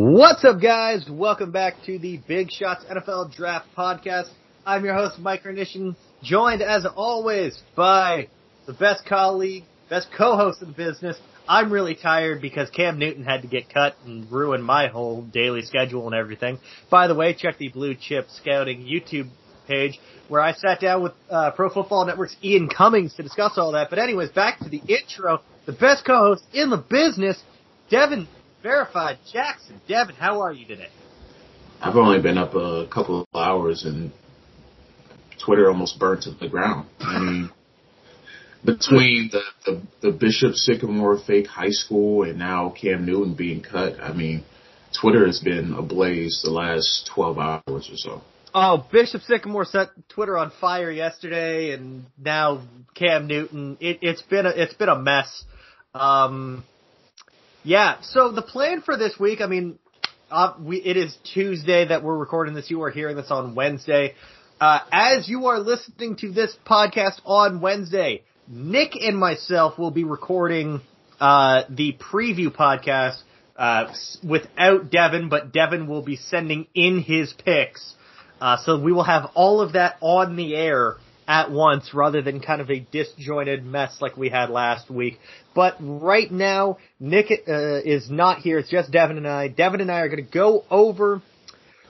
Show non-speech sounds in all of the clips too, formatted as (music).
What's up, guys? Welcome back to the Big Shots NFL Draft Podcast. I'm your host, Mike Renischen, joined as always by the best colleague, best co-host in the business. I'm really tired because Cam Newton had to get cut and ruin my whole daily schedule and everything. By the way, check the Blue Chip Scouting YouTube page where I sat down with uh, Pro Football Network's Ian Cummings to discuss all that. But anyways, back to the intro. The best co-host in the business, Devin Verified Jackson. Devin, how are you today? I've only been up a couple of hours and Twitter almost burnt to the ground. I mean, (laughs) between the, the, the Bishop Sycamore fake high school and now Cam Newton being cut, I mean, Twitter has been ablaze the last 12 hours or so. Oh, Bishop Sycamore set Twitter on fire yesterday, and now Cam Newton. It, has been a, it's been a mess. Um, yeah. So the plan for this week, I mean, uh, we, it is Tuesday that we're recording this. You are hearing this on Wednesday. Uh, as you are listening to this podcast on Wednesday, Nick and myself will be recording uh, the preview podcast uh, without Devin, but Devin will be sending in his picks. Uh, so we will have all of that on the air at once rather than kind of a disjointed mess like we had last week. But right now, Nick uh, is not here. It's just Devin and I. Devin and I are going to go over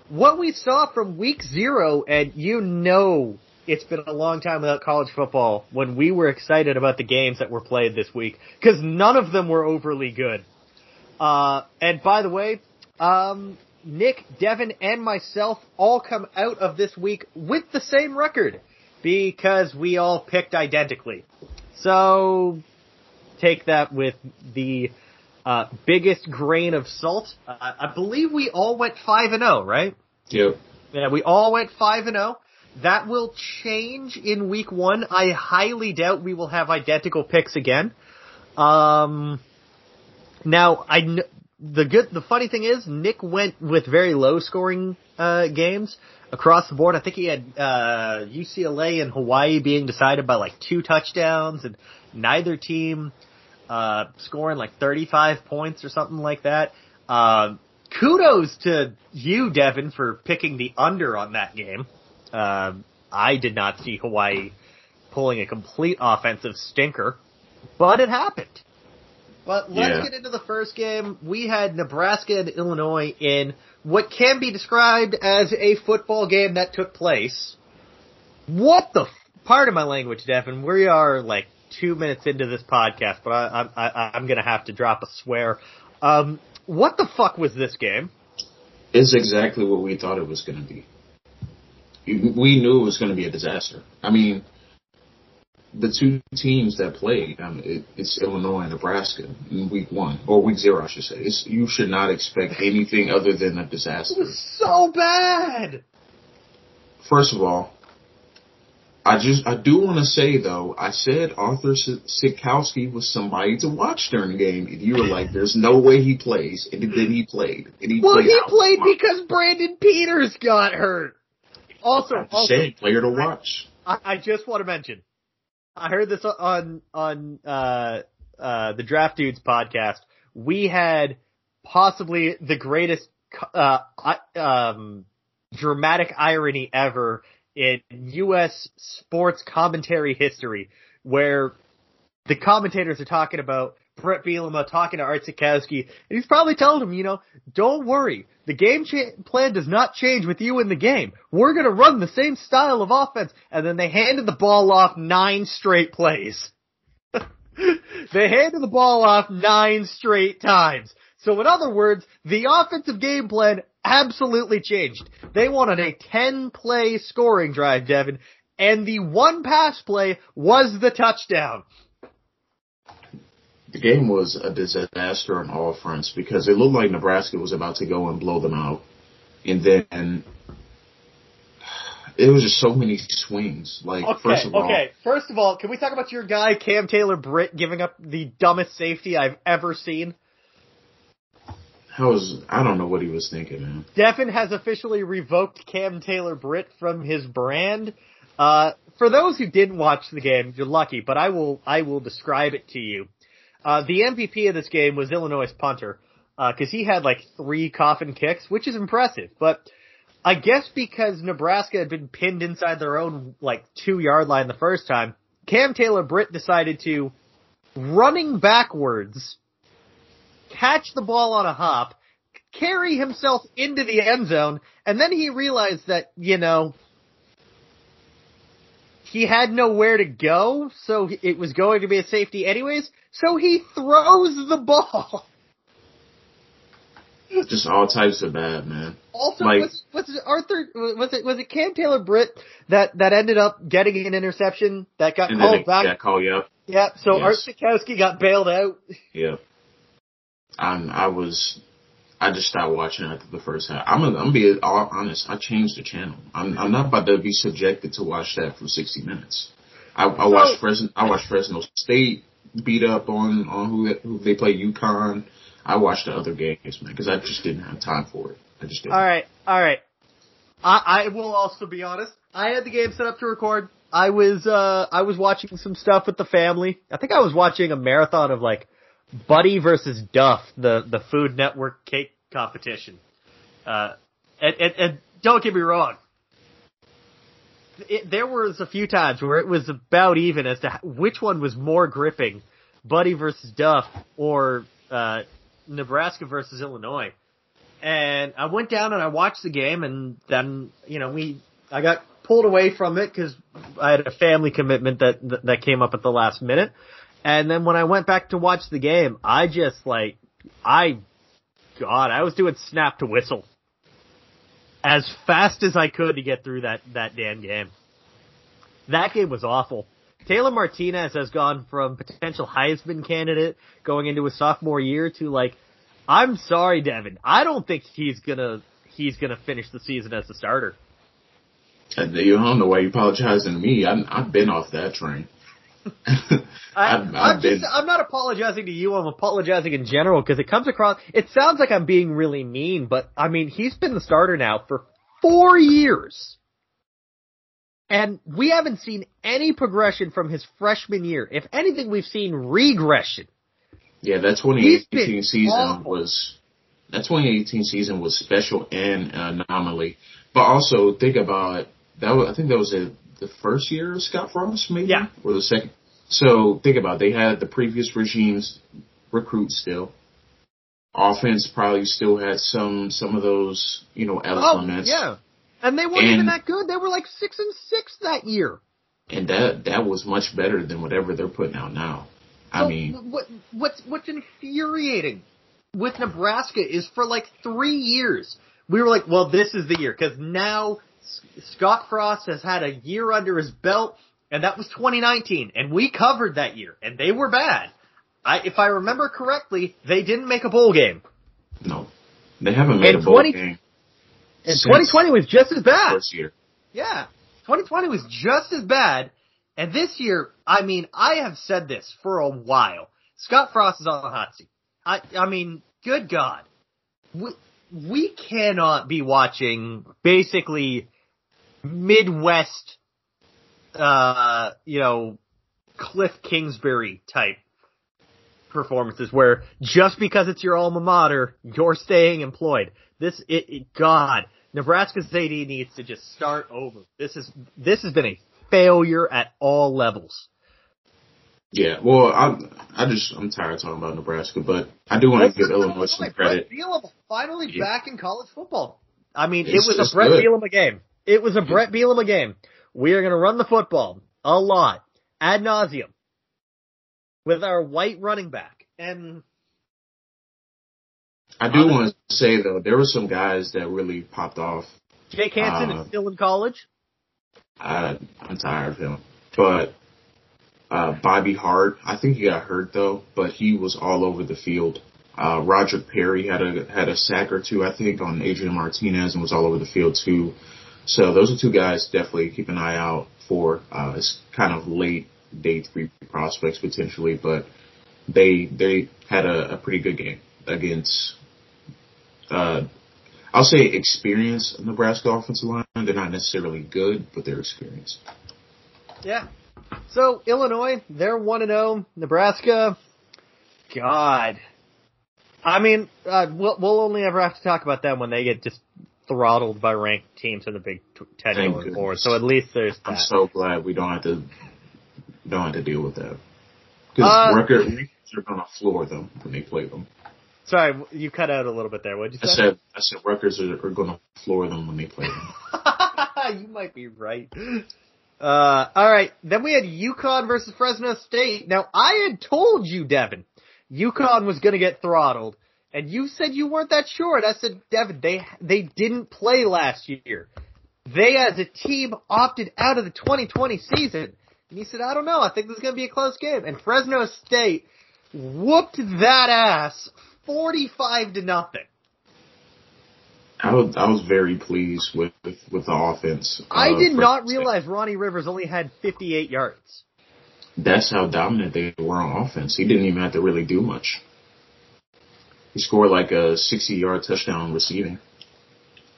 what we saw from week zero, and you know it's been a long time without college football when we were excited about the games that were played this week because none of them were overly good. Uh, and by the way, um, Nick, Devin, and myself all come out of this week with the same record because we all picked identically. So take that with the uh, biggest grain of salt. Uh, I believe we all went five and zero, oh, right? Yep. Yeah, we all went five and zero. Oh. That will change in week one. I highly doubt we will have identical picks again. Um, now I kn- the good the funny thing is Nick went with very low scoring uh, games across the board. I think he had uh, UCLA and Hawaii being decided by like two touchdowns, and neither team uh, scoring like 35 points or something like that. Uh, kudos to you, Devin, for picking the under on that game. Uh, I did not see Hawaii pulling a complete offensive stinker, but it happened. But let's yeah. get into the first game. We had Nebraska and Illinois in what can be described as a football game that took place. What the? F- of my language, Devin. We are like two minutes into this podcast, but I, I, I'm gonna have to drop a swear. Um, what the fuck was this game? It's exactly what we thought it was gonna be. We knew it was gonna be a disaster. I mean, the two teams that played, I um, mean, it, it's Illinois and Nebraska in week one or week zero, I should say. It's, you should not expect anything other than a disaster. It was so bad. First of all, I just I do want to say though, I said Arthur Sitkowski was somebody to watch during the game, and you were like, "There's no way he plays," and then he played, and he well, played he played because Brandon Peters got hurt. Also, also player to watch. I, I just want to mention, I heard this on on uh, uh, the Draft Dudes podcast. We had possibly the greatest uh, um, dramatic irony ever in U.S. sports commentary history, where the commentators are talking about Bret Bielema talking to Art Sitkowski, and he's probably telling him, you know, don't worry, the game cha- plan does not change with you in the game. We're gonna run the same style of offense, and then they handed the ball off nine straight plays. (laughs) they handed the ball off nine straight times. So in other words, the offensive game plan absolutely changed. They wanted a 10 play scoring drive, Devin, and the one pass play was the touchdown. The game was a disaster on all fronts because it looked like Nebraska was about to go and blow them out. And then it was just so many swings. Like, okay, first of all. Okay, first of all, can we talk about your guy, Cam Taylor Britt, giving up the dumbest safety I've ever seen? I was I don't know what he was thinking, man. Devin has officially revoked Cam Taylor Britt from his brand. Uh, for those who didn't watch the game, you're lucky, but I will I will describe it to you. Uh, the MVP of this game was Illinois' punter. because he had like three coffin kicks, which is impressive. But I guess because Nebraska had been pinned inside their own like two yard line the first time, Cam Taylor Britt decided to running backwards, catch the ball on a hop, carry himself into the end zone, and then he realized that, you know, he had nowhere to go, so it was going to be a safety anyways, so he throws the ball. Just all types of bad, man. Also, like, was, was it Arthur? Was it was it Cam Taylor Britt that that ended up getting an interception that got called back? Yeah, call up. Yeah, so yes. Art Sitkowski got bailed out. Yeah, I'm. I was. I just stopped watching after the first half. I'm. Gonna, I'm being all honest. I changed the channel. I'm. I'm not about to be subjected to watch that for 60 minutes. I, I watched Fresno. I watched Fresno State beat up on on who they, who they play UConn. I watched the other games, man, because I just didn't have time for it. I just didn't. All right, all right. I, I will also be honest. I had the game set up to record. I was uh I was watching some stuff with the family. I think I was watching a marathon of like Buddy versus Duff, the the Food Network cake competition. Uh, and, and, and don't get me wrong. It, there was a few times where it was about even as to which one was more gripping, Buddy versus Duff or uh, Nebraska versus Illinois. And I went down and I watched the game and then, you know, we, I got pulled away from it because I had a family commitment that, that came up at the last minute. And then when I went back to watch the game, I just like, I, God, I was doing snap to whistle as fast as I could to get through that, that damn game. That game was awful. Taylor Martinez has gone from potential Heisman candidate going into his sophomore year to like, I'm sorry, Devin. I don't think he's gonna he's gonna finish the season as a starter. And you don't know why you're apologizing to me. I, I've been off that train. I, I've, I've been... just, I'm not apologizing to you. I'm apologizing in general because it comes across. It sounds like I'm being really mean, but I mean he's been the starter now for four years. And we haven't seen any progression from his freshman year. If anything, we've seen regression. Yeah, that 2018 season awful. was that 2018 season was special and an anomaly. But also think about that. Was, I think that was a, the first year of Scott Frost, maybe, yeah, or the second. So think about it. they had the previous regime's recruits still. Offense probably still had some some of those you know elements. Oh, yeah. And they weren't and, even that good. They were like six and six that year. And that that was much better than whatever they're putting out now. I mean, what what's what's infuriating with Nebraska is for like three years we were like, well, this is the year because now Scott Frost has had a year under his belt, and that was 2019, and we covered that year, and they were bad. I, if I remember correctly, they didn't make a bowl game. No, they haven't made and a bowl 20, game. And 2020 was just as bad. Year. Yeah. 2020 was just as bad. And this year, I mean, I have said this for a while. Scott Frost is on the hot seat. I, I mean, good God. We, we cannot be watching basically Midwest, uh, you know, Cliff Kingsbury type performances where just because it's your alma mater, you're staying employed. This, it, it, God, Nebraska State needs to just start over. This is this has been a failure at all levels. Yeah, well, I'm I just I'm tired of talking about Nebraska, but I do want to give Illinois some credit. Bret Bielema finally yeah. back in college football. I mean, it's, it was a Bret good. Bielema game. It was a Bret Bielema game. We are going to run the football a lot, ad nauseum, with our white running back, and I do want to say though, there were some guys that really popped off. Jake Hansen uh, is still in college. I, I'm tired of him, but uh, Bobby Hart, I think he got hurt though, but he was all over the field. Uh, Roger Perry had a had a sack or two, I think, on Adrian Martinez and was all over the field too. So those are two guys definitely keep an eye out for. Uh, it's kind of late day three prospects potentially, but they they had a, a pretty good game against uh, I'll say experienced Nebraska offensive line. They're not necessarily good, but they're experienced. Yeah. So Illinois, they're one and zero. Oh. Nebraska, God, I mean, uh, we'll, we'll only ever have to talk about them when they get just throttled by ranked teams in the Big Ten Thank going forward. So at least there's I'm so glad we don't have to don't have to deal with that because Uh, Rutgers are gonna floor them when they play them. Sorry, you cut out a little bit there. What'd you I say? said I said Rutgers are, are gonna floor them when they play them. (laughs) you might be right. Uh, all right. Then we had UConn versus Fresno State. Now I had told you, Devin, UConn was going to get throttled, and you said you weren't that sure. And I said, Devin, they they didn't play last year. They, as a team, opted out of the 2020 season. And he said, I don't know. I think this is going to be a close game. And Fresno State whooped that ass 45 to nothing. I was I was very pleased with with, with the offense. I uh, did for- not realize Ronnie Rivers only had 58 yards. That's how dominant they were on offense. He didn't even have to really do much. He scored like a 60 yard touchdown receiving,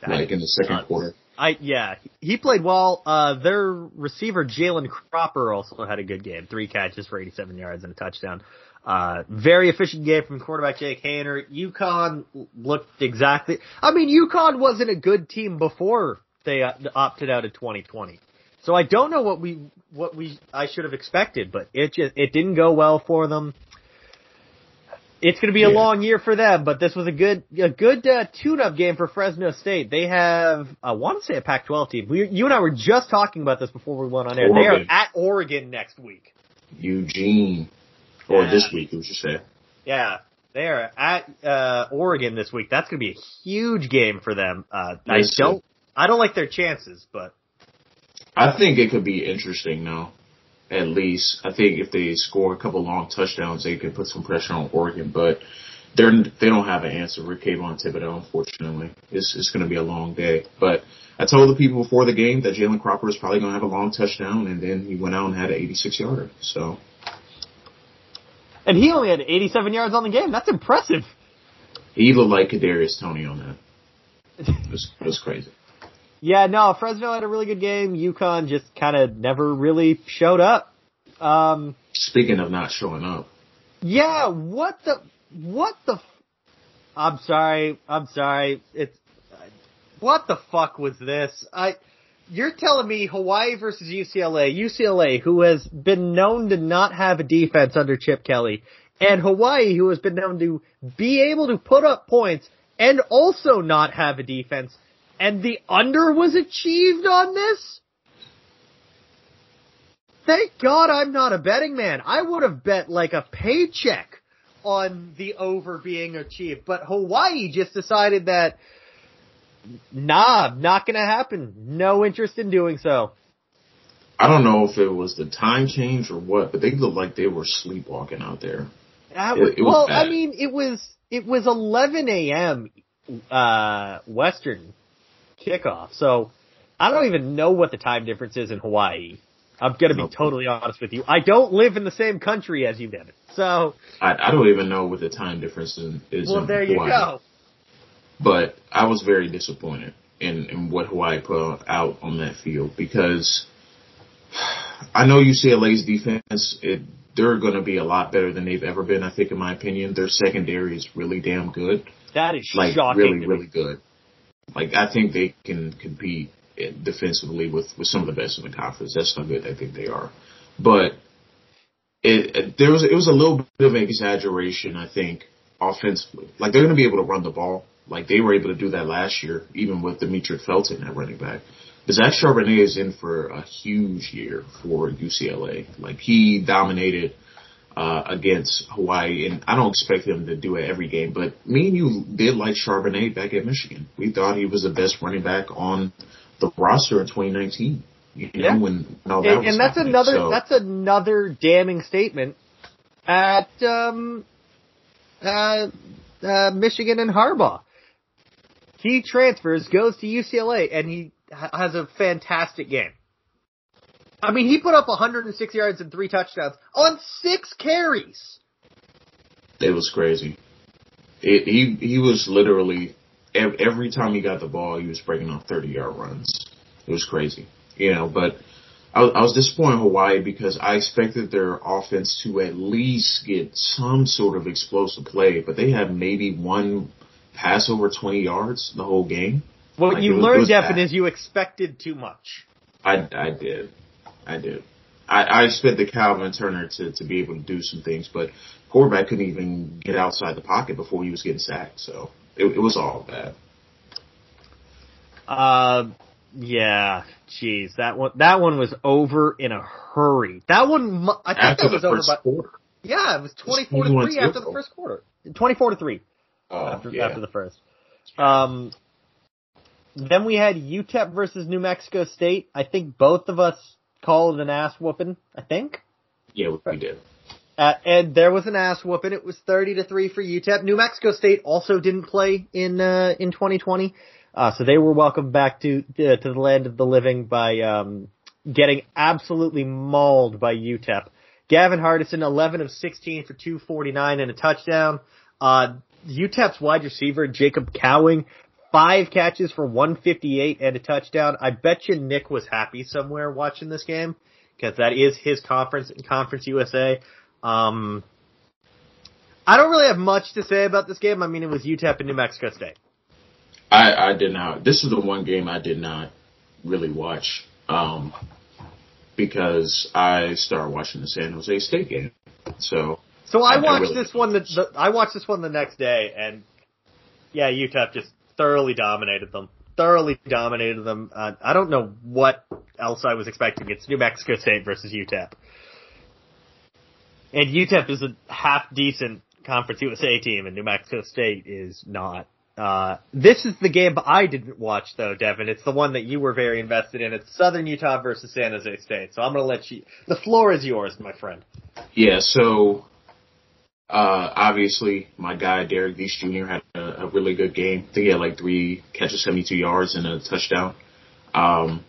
like in the second nuts. quarter. I yeah, he played well. Uh, their receiver Jalen Cropper also had a good game, three catches for 87 yards and a touchdown. Uh, very efficient game from quarterback Jake Haener. UConn looked exactly. I mean, UConn wasn't a good team before they uh, opted out of 2020. So I don't know what we what we I should have expected, but it just it didn't go well for them. It's going to be a Yeah. long year for them, but this was a good a good uh, tune-up game for Fresno State. They have I want to say a Pac-12 team. We, you and I were just talking about this before we went on air. They are at Oregon next week. Eugene, or Yeah. this week, we should say. Yeah, they are at uh, Oregon this week. That's going to be a huge game for them. Uh, I Yes, don't I don't like their chances, but I think it could be interesting though. At least I think if they score a couple long touchdowns, they could put some pressure on Oregon. But they're they don't have an answer. Rick Kayvon Thibodeaux, unfortunately, it's it's going to be a long day. But I told the people before the game that Jalen Cropper is probably going to have a long touchdown, and then he went out and had an 86 yarder. So and he only had 87 yards on the game. That's impressive. he looked like Kadarius Toney on that. It was, it was crazy. Yeah, no, Fresno had a really good game. UConn just kind of never really showed up. Um, Speaking of not showing up, yeah, what the, what the, f- I'm sorry, I'm sorry, it's, what the fuck was this? I, you're telling me Hawaii versus UCLA, UCLA, who has been known to not have a defense under Chip Kelly, and Hawaii, who has been known to be able to put up points and also not have a defense, and the under was achieved on this? Thank God I'm not a betting man. I would have bet like a paycheck on the over being achieved, but Hawaii just decided that, nah, not gonna happen. No interest in doing so. I don't know if it was the time change or what, but they looked like they were sleepwalking out there. It- it well, bad. I mean, it was it was 11 a.m. Uh, Western kickoff, so I don't even know what the time difference is in Hawaii. I'm gonna be Nope. totally honest with you. I don't live in the same country as you, Devin. So, I, I don't even know what the time difference in, is. well, in there you Hawaii. go. But I was very disappointed in, in what Hawaii put out on that field because I know UCLA's defense, it, they're going to be a lot better than they've ever been. I think, in my opinion, their secondary is really damn good. That is Like shocking. really, really good. Like I think they can compete defensively with with some of the best in the conference. That's how good I think they are. But it, it there was it was a little bit of an exaggeration, I think, offensively. Like they're going to be able to run the ball. Like they were able to do that last year, even with Demetri Felton at running back. But Zach Charbonnet is in for a huge year for UCLA. Like he dominated uh, against Hawaii, and I don't expect him to do it every game. But me and you did like Charbonnet back at Michigan. We thought he was the best running back on the roster in 2019. You know, Yeah. when, that and, and that's another So- that's another damning statement at um uh, uh Michigan and Harbaugh. He transfers, goes to UCLA, and he has a fantastic game. I mean, he put up 106 yards and three touchdowns on six carries. It was crazy. It, he he was literally every time he got the ball, he was breaking off thirty yard runs. It was crazy, you know. But I was, I was disappointed in Hawaii because I expected their offense to at least get some sort of explosive play, but they had maybe one pass over 20 yards the whole game. What Like, you was- learned, was Devin, is you expected too much. I, I did. I did. I, I expected Calvin Turner to, to be able to do some things, but quarterback couldn't even get outside the pocket before he was getting sacked. So it, it was all bad. Uh, yeah, jeez, that one that one was over in a hurry. That one, I think After that was over by. quarter. Yeah, it was twenty four to three after the first quarter. Twenty four to three Oh, after yeah. after the first. Um, then we had UTEP versus New Mexico State. I think both of us called an ass whooping. I think. yeah, we did. Uh, and there was an ass whooping. It was thirty to three for UTEP. New Mexico State also didn't play in uh, in 2020, uh, so they were welcomed back to uh, to the land of the living by um, getting absolutely mauled by UTEP. Gavin Hardison, 11 of 16 for 249 and a touchdown. Uh, UTEP's wide receiver Jacob Cowing, five catches for 158 and a touchdown. I bet you Nick was happy somewhere watching this game because that is his conference in Conference USA. Um, I don't really have much to say about this game. I mean, it was UTEP and New Mexico State. I, I did not. This is the one game I did not really watch um, because I started watching the San Jose State game. So So I I- I watched really- this one. The, the, I watched this one the next day, and yeah, UTEP just thoroughly dominated them. Thoroughly dominated them. Uh, I don't know what else I was expecting. It's New Mexico State versus UTEP, and UTEP is a half decent Conference USA team, and New Mexico State is not. Uh, this is the game I didn't watch though, Devin. It's the one that you were very invested in. It's Southern Utah versus San Jose State. So I'm gonna let you. The floor is yours, my friend. yeah, so uh, obviously my guy Derrick Deese Jr. had really good game. I think he had like three catches, 72 yards, and a touchdown. Um,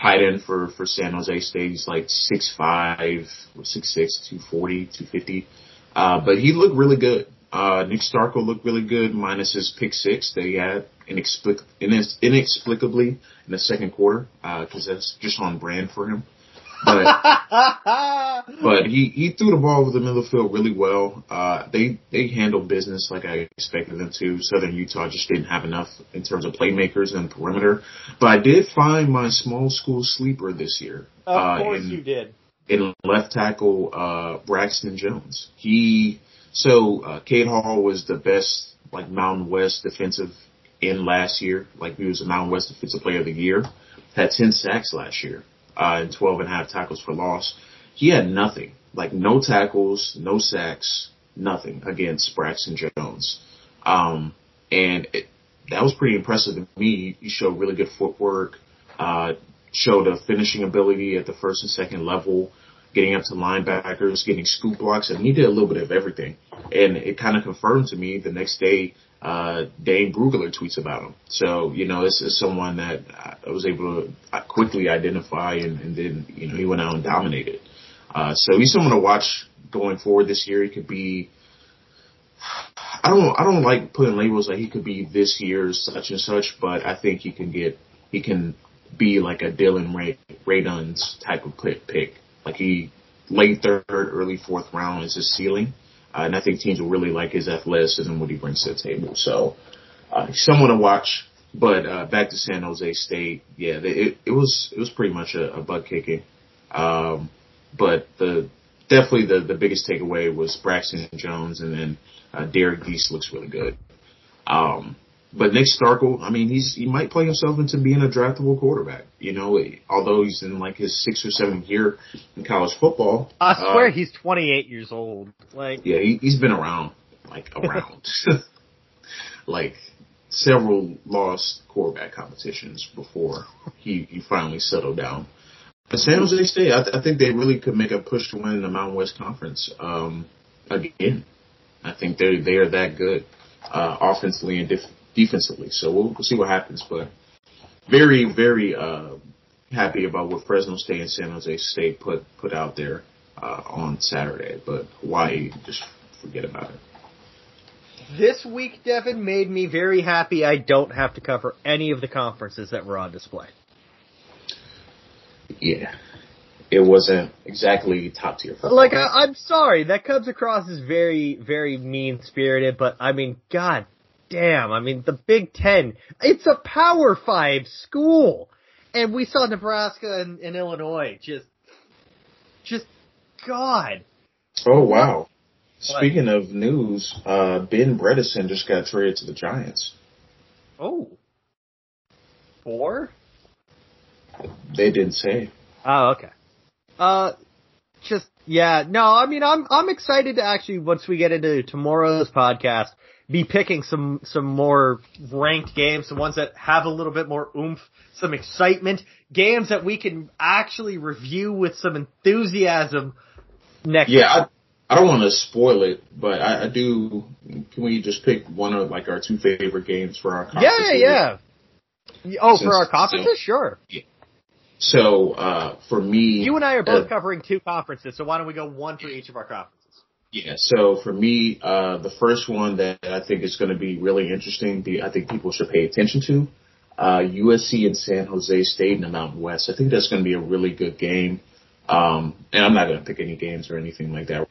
tight end for for San Jose State. He's like 6'5", 6'6", 240, 250. Uh, but he looked really good. Uh, Nick Starkel looked really good, minus his pick six that he had inexplic- inex- inexplicably in the second quarter, because that's just on brand for him. But (laughs) but he, he threw the ball over the middle of the field really well. Uh, they they handled business like I expected them to. Southern Utah just didn't have enough in terms of playmakers and perimeter. But I did find my small school sleeper this year. Of uh, course in- you did. in left tackle uh Braxton Jones. He so uh Cade Hall was the best like Mountain West defensive end last year. Like he was a Mountain West defensive player of the year. Had ten sacks last year, uh and twelve and a half tackles for loss. He had nothing. Like no tackles, no sacks, nothing against Braxton Jones. Um and it, that was pretty impressive to me. He showed really good footwork, uh showed a finishing ability at the first and second level, getting up to linebackers, getting scoop blocks, and he did a little bit of everything. And it kind of confirmed to me the next day, uh, Dane Brugler tweets about him. So, you know, this is someone that I was able to uh, quickly identify and, and then, you know, he went out and dominated. Uh, so he's someone to watch going forward this year. He could be, I don't, I don't like putting labels like he could be this year's such and such, but I think he can get, he can be like a Dylan Ray, type of pick. Like he late third, early fourth round is his ceiling. Uh, and I think teams will really like his athleticism and what he brings to the table. So, uh, someone to watch. But, uh, back to San Jose State. Yeah, they, it, it was, it was pretty much a, a butt kicking. Um, but the, definitely the, the biggest takeaway was Braxton Jones and then, uh, Derrick Deese looks really good. Um, but Nick Starkel, I mean, he's he might play himself into being a draftable quarterback. You know, although he's in like his sixth or seventh year in college football. I swear uh, he's 28 years old. Like, yeah, he, he's been around, like around, (laughs) like several lost quarterback competitions before he he finally settled down. But San Jose State, I, th- I think they really could make a push to win the Mountain West Conference um, again. I think they they are that good uh, offensively and def- defensively. So we'll, we'll see what happens. But very very uh, happy about what Fresno State and San Jose State put put out there uh, on Saturday. But Hawaii, just forget about it. this week, Devin made me very happy I don't have to cover any of the conferences that were on display. yeah, it wasn't exactly top tier. Like I, I'm sorry, that comes across as very, very mean spirited, but I mean, god damn, I mean the Big Ten, it's a Power Five school, and we saw Nebraska and, and Illinois just, just God. Oh wow. Speaking of news, uh, Ben Bredeson just got traded to the Giants. Oh. Four? They didn't say. Oh, okay. Uh, just yeah, no, I mean, I'm I'm excited to actually once we get into tomorrow's podcast, be picking some some more ranked games, some ones that have a little bit more oomph, some excitement, games that we can actually review with some enthusiasm next. Yeah, I, I don't want to spoil it, but I, I, do. Can we just pick one of like our two favorite games for our conference? Yeah, yeah. Oh, Since, for our conferences, so, sure. Yeah. So uh, for me, you and I are both uh, covering two conferences. So why don't we go one for each of our conferences? Yeah. So for me, uh, the first one that I think is going to be really interesting, I think people should pay attention to, uh, USC and San Jose State in the Mountain West. I think that's going to be a really good game. Um, and I'm not going to pick any games or anything like that right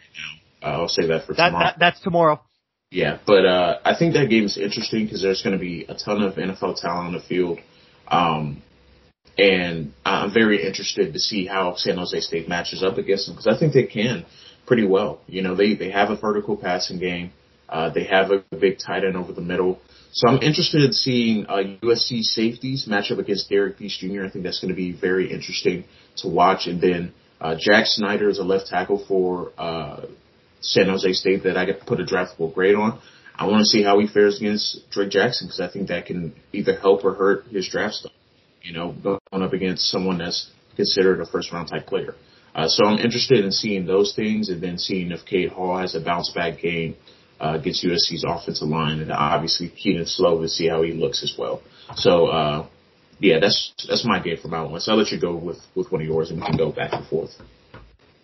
now. Uh, I'll say that for that, tomorrow. That, that's tomorrow. Yeah, but uh, I think that game is interesting because there's going to be a ton of NFL talent on the field. Um, and I'm very interested to see how San Jose State matches up against them because I think they can pretty well. You know, they, they have a vertical passing game. Uh, they have a big tight end over the middle. So I'm interested in seeing uh, USC safeties match up against Derrick Deese Jr. I think that's going to be very interesting to watch. And then uh, Jack Snyder is a left tackle for uh, San Jose State that I get to put a draftable grade on. I want to see how he fares against Drake Jackson because I think that can either help or hurt his draft stock you know, going up against someone that's considered a first round type player. Uh, so I'm interested in seeing those things and then seeing if Cade Hall has a bounce back game uh, against USC's offensive line and obviously Kedon Slovis see how he looks as well. So, uh, yeah, that's, that's my game for Mountain West. I'll let you go with, with one of yours and we can go back and forth.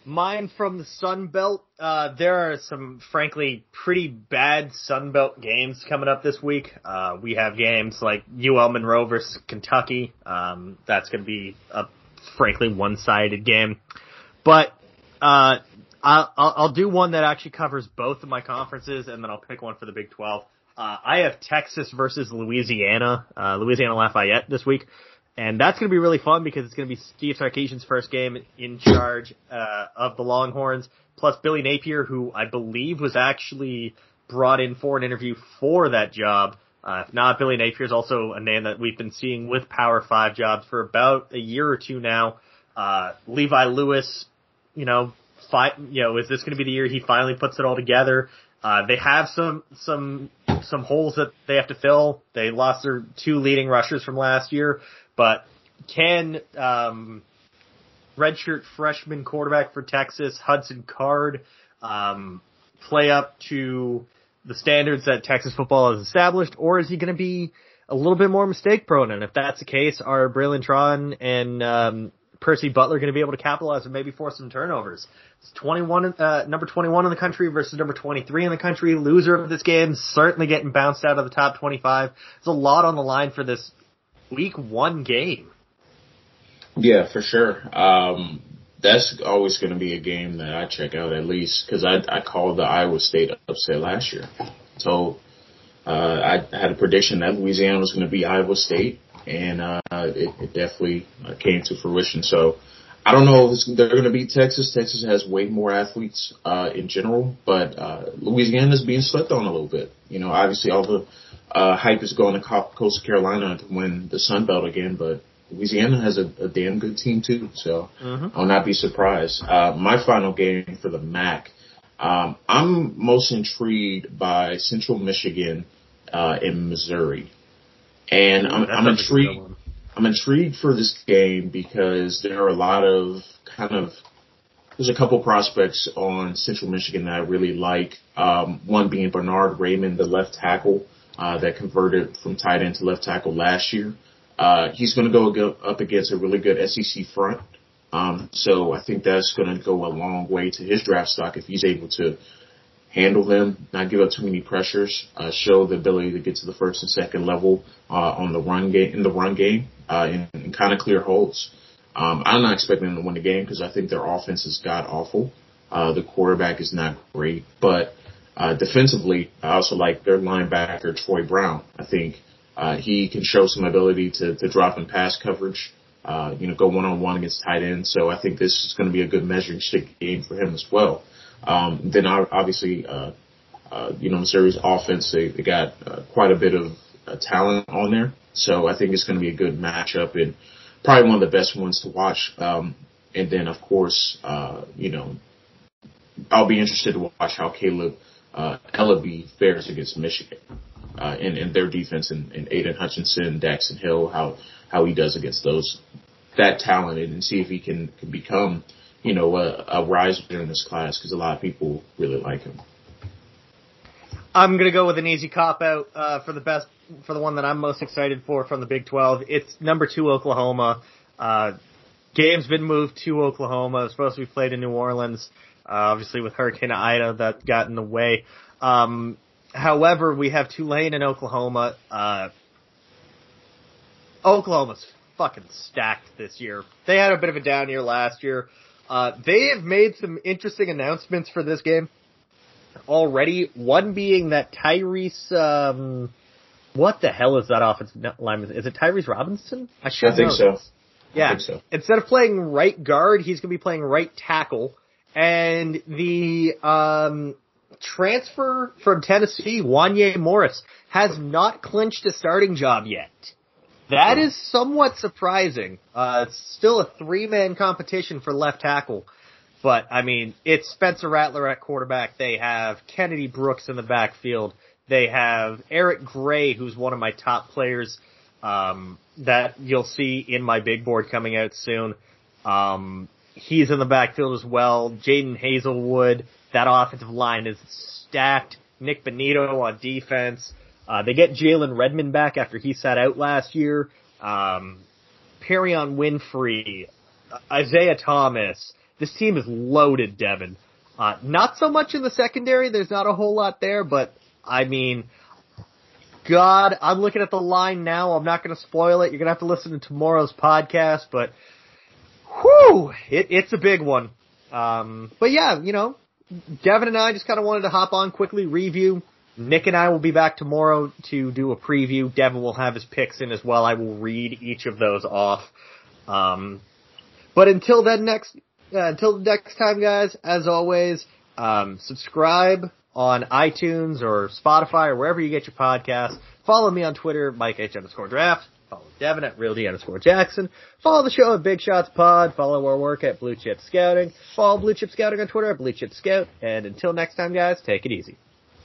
Mine from the Sun Belt. Uh, there are some, frankly, pretty bad Sun Belt games coming up this week. Uh, we have games like UL Monroe versus Kentucky. Um, that's going to be a, frankly, one-sided game. But uh, I'll, I'll do one that actually covers both of my conferences, and then I'll pick one for the Big 12. Uh, I have Texas versus Louisiana, uh, Louisiana Lafayette this week. And that's going to be really fun because it's going to be Steve Sarkisian's first game in charge uh, of the Longhorns, plus Billy Napier, who I believe was actually brought in for an interview for that job. Uh, if not, Billy Napier is also a name that we've been seeing with Power Five jobs for about a year or two now. Uh, Levi Lewis, you know, fi- you know, is this going to be the year he finally puts it all together? Uh, they have some some some holes that they have to fill. They lost their two leading rushers from last year, but can um, redshirt freshman quarterback for Texas Hudson Card um, play up to the standards that Texas football has established, or is he going to be a little bit more mistake prone? And if that's the case, are Bralen Trahan and um, Percy Butler going to be able to capitalize and maybe force some turnovers? It's 21, uh, number 21 in the country versus number 23 in the country. Loser of this game, certainly getting bounced out of the top 25. There's a lot on the line for this week one game. Yeah, for sure. Um, that's always going to be a game that I check out at least because I I called the Iowa State upset last year. So uh, I had a prediction that Louisiana was going to be Iowa State, and uh, it, it definitely uh, came to fruition. So I don't know if they're going to beat Texas. Texas has way more athletes uh, in general, but uh, Louisiana is being slept on a little bit. You know, obviously all the uh, hype is going to Coastal Carolina to win the Sun Belt again, but Louisiana has a, a damn good team too, so mm-hmm. I'll not be surprised. Uh, my final game for the MAC, um, I'm most intrigued by Central Michigan uh, in Missouri, and I'm, I'm intrigued. I'm intrigued for this game because there are a lot of kind of there's a couple prospects on Central Michigan that I really like. Um, one being Bernhard Raimann, the left tackle uh, that converted from tight end to left tackle last year. Uh, he's going to go up against a really good SEC front. Um, so I think that's going to go a long way to his draft stock if he's able to handle them, not give up too many pressures, uh, show the ability to get to the first and second level uh, on the run game in the run game, uh, and, and kind of clear holes. Um, I'm not expecting them to win the game because I think their offense is god awful. Uh, the quarterback is not great, but uh, defensively, I also like their linebacker Troy Brown. I think uh, he can show some ability to, to drop in pass coverage. Uh, you know, go one on one against tight ends. So I think this is going to be a good measuring stick game for him as well. Um, then obviously, uh, uh, you know, Missouri's offense, they, they got uh, quite a bit of uh, talent on there. So I think it's going to be a good matchup and probably one of the best ones to watch. Um, and then of course, uh, you know, I'll be interested to watch how Caleb uh, Eleby fares against Michigan uh, in, in their defense and, and Aidan Hutchinson, Daxton Hill, how how he does against those that talent and see if he can, can become you know a, a riser in this class because a lot of people really like him. I'm gonna go with an easy cop out uh, for the best for the one that I'm most excited for from the Big 12. It's number two Oklahoma. Uh, game's been moved to Oklahoma. It's supposed to be played in New Orleans. Uh, obviously with Hurricane Ida that got in the way. Um, however, we have Tulane in Oklahoma. Uh, Oklahoma's fucking stacked this year. They had a bit of a down year last year. Uh, they have made some interesting announcements for this game already. One being that Tyrese, um, what the hell is that offensive lineman? Is it Tyrese Robinson? I should I think so. Yeah. Think so. Instead of playing right guard, he's going to be playing right tackle and the um, transfer from Tennessee, Wanya Morris, has not clinched a starting job yet. That is somewhat surprising. Uh, it's still a three-man competition for left tackle. But, I mean, it's Spencer Rattler at quarterback. They have Kennedy Brooks in the backfield. They have Eric Gray, who's one of my top players, um, that you'll see in my big board coming out soon. Um, he's in the backfield as well. Jaden Hazelwood. that offensive line is stacked. Nik Bonitto on defense. Uh, they get Jalen Redmond back after he sat out last year. Um, Perrion Winfrey, Isaiah Thomas. This team is loaded, Devin. Uh, not so much in the secondary. There's not a whole lot there, but I mean, God, I'm looking at the line now. I'm not going to spoil it. You're going to have to listen to tomorrow's podcast, but whew, it, it's a big one. Um, but yeah, you know, Devin and I just kind of wanted to hop on quickly, review. Nick and I will be back tomorrow to do a preview. Devin will have his picks in as well. I will read each of those off. Um, but until then, next uh, until next time, guys. As always, um, subscribe on iTunes or Spotify or wherever you get your podcasts. Follow me on Twitter, Mike H underscore draft. Follow Devin at RealD underscore Jackson. Follow the show at Big Shots Pod. Follow our work at Blue Chip Scouting. Follow Blue Chip Scouting on Twitter at Blue Chip Scout. And until next time, guys, take it easy.